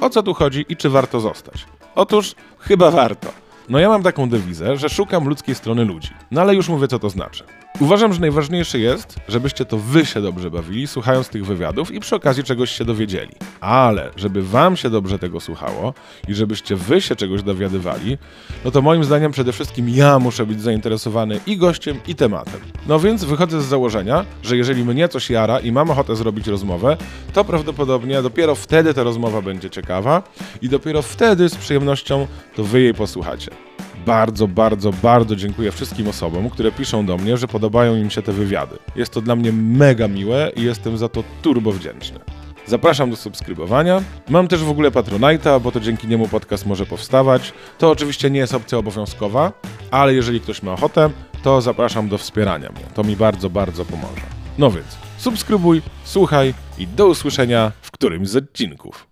o co tu chodzi i czy warto zostać. Otóż chyba warto. No ja mam taką dewizę, że szukam ludzkiej strony ludzi. No ale już mówię, co to znaczy. Uważam, że najważniejsze jest, żebyście to wy się dobrze bawili, słuchając tych wywiadów i przy okazji czegoś się dowiedzieli. Ale żeby wam się dobrze tego słuchało i żebyście wy się czegoś dowiadywali, no to moim zdaniem przede wszystkim ja muszę być zainteresowany i gościem, i tematem. No więc wychodzę z założenia, że jeżeli mnie coś jara i mam ochotę zrobić rozmowę, to prawdopodobnie dopiero wtedy ta rozmowa będzie ciekawa i dopiero wtedy z przyjemnością to wy jej posłuchacie. Bardzo, bardzo, bardzo dziękuję wszystkim osobom, które piszą do mnie, że podobają im się te wywiady. Jest to dla mnie mega miłe i jestem za to turbo wdzięczny. Zapraszam do subskrybowania. Mam też w ogóle Patronite'a, bo to dzięki niemu podcast może powstawać. To oczywiście nie jest opcja obowiązkowa, ale jeżeli ktoś ma ochotę, to zapraszam do wspierania mnie. To mi bardzo, bardzo pomoże. No więc subskrybuj, słuchaj i do usłyszenia w którymś z odcinków.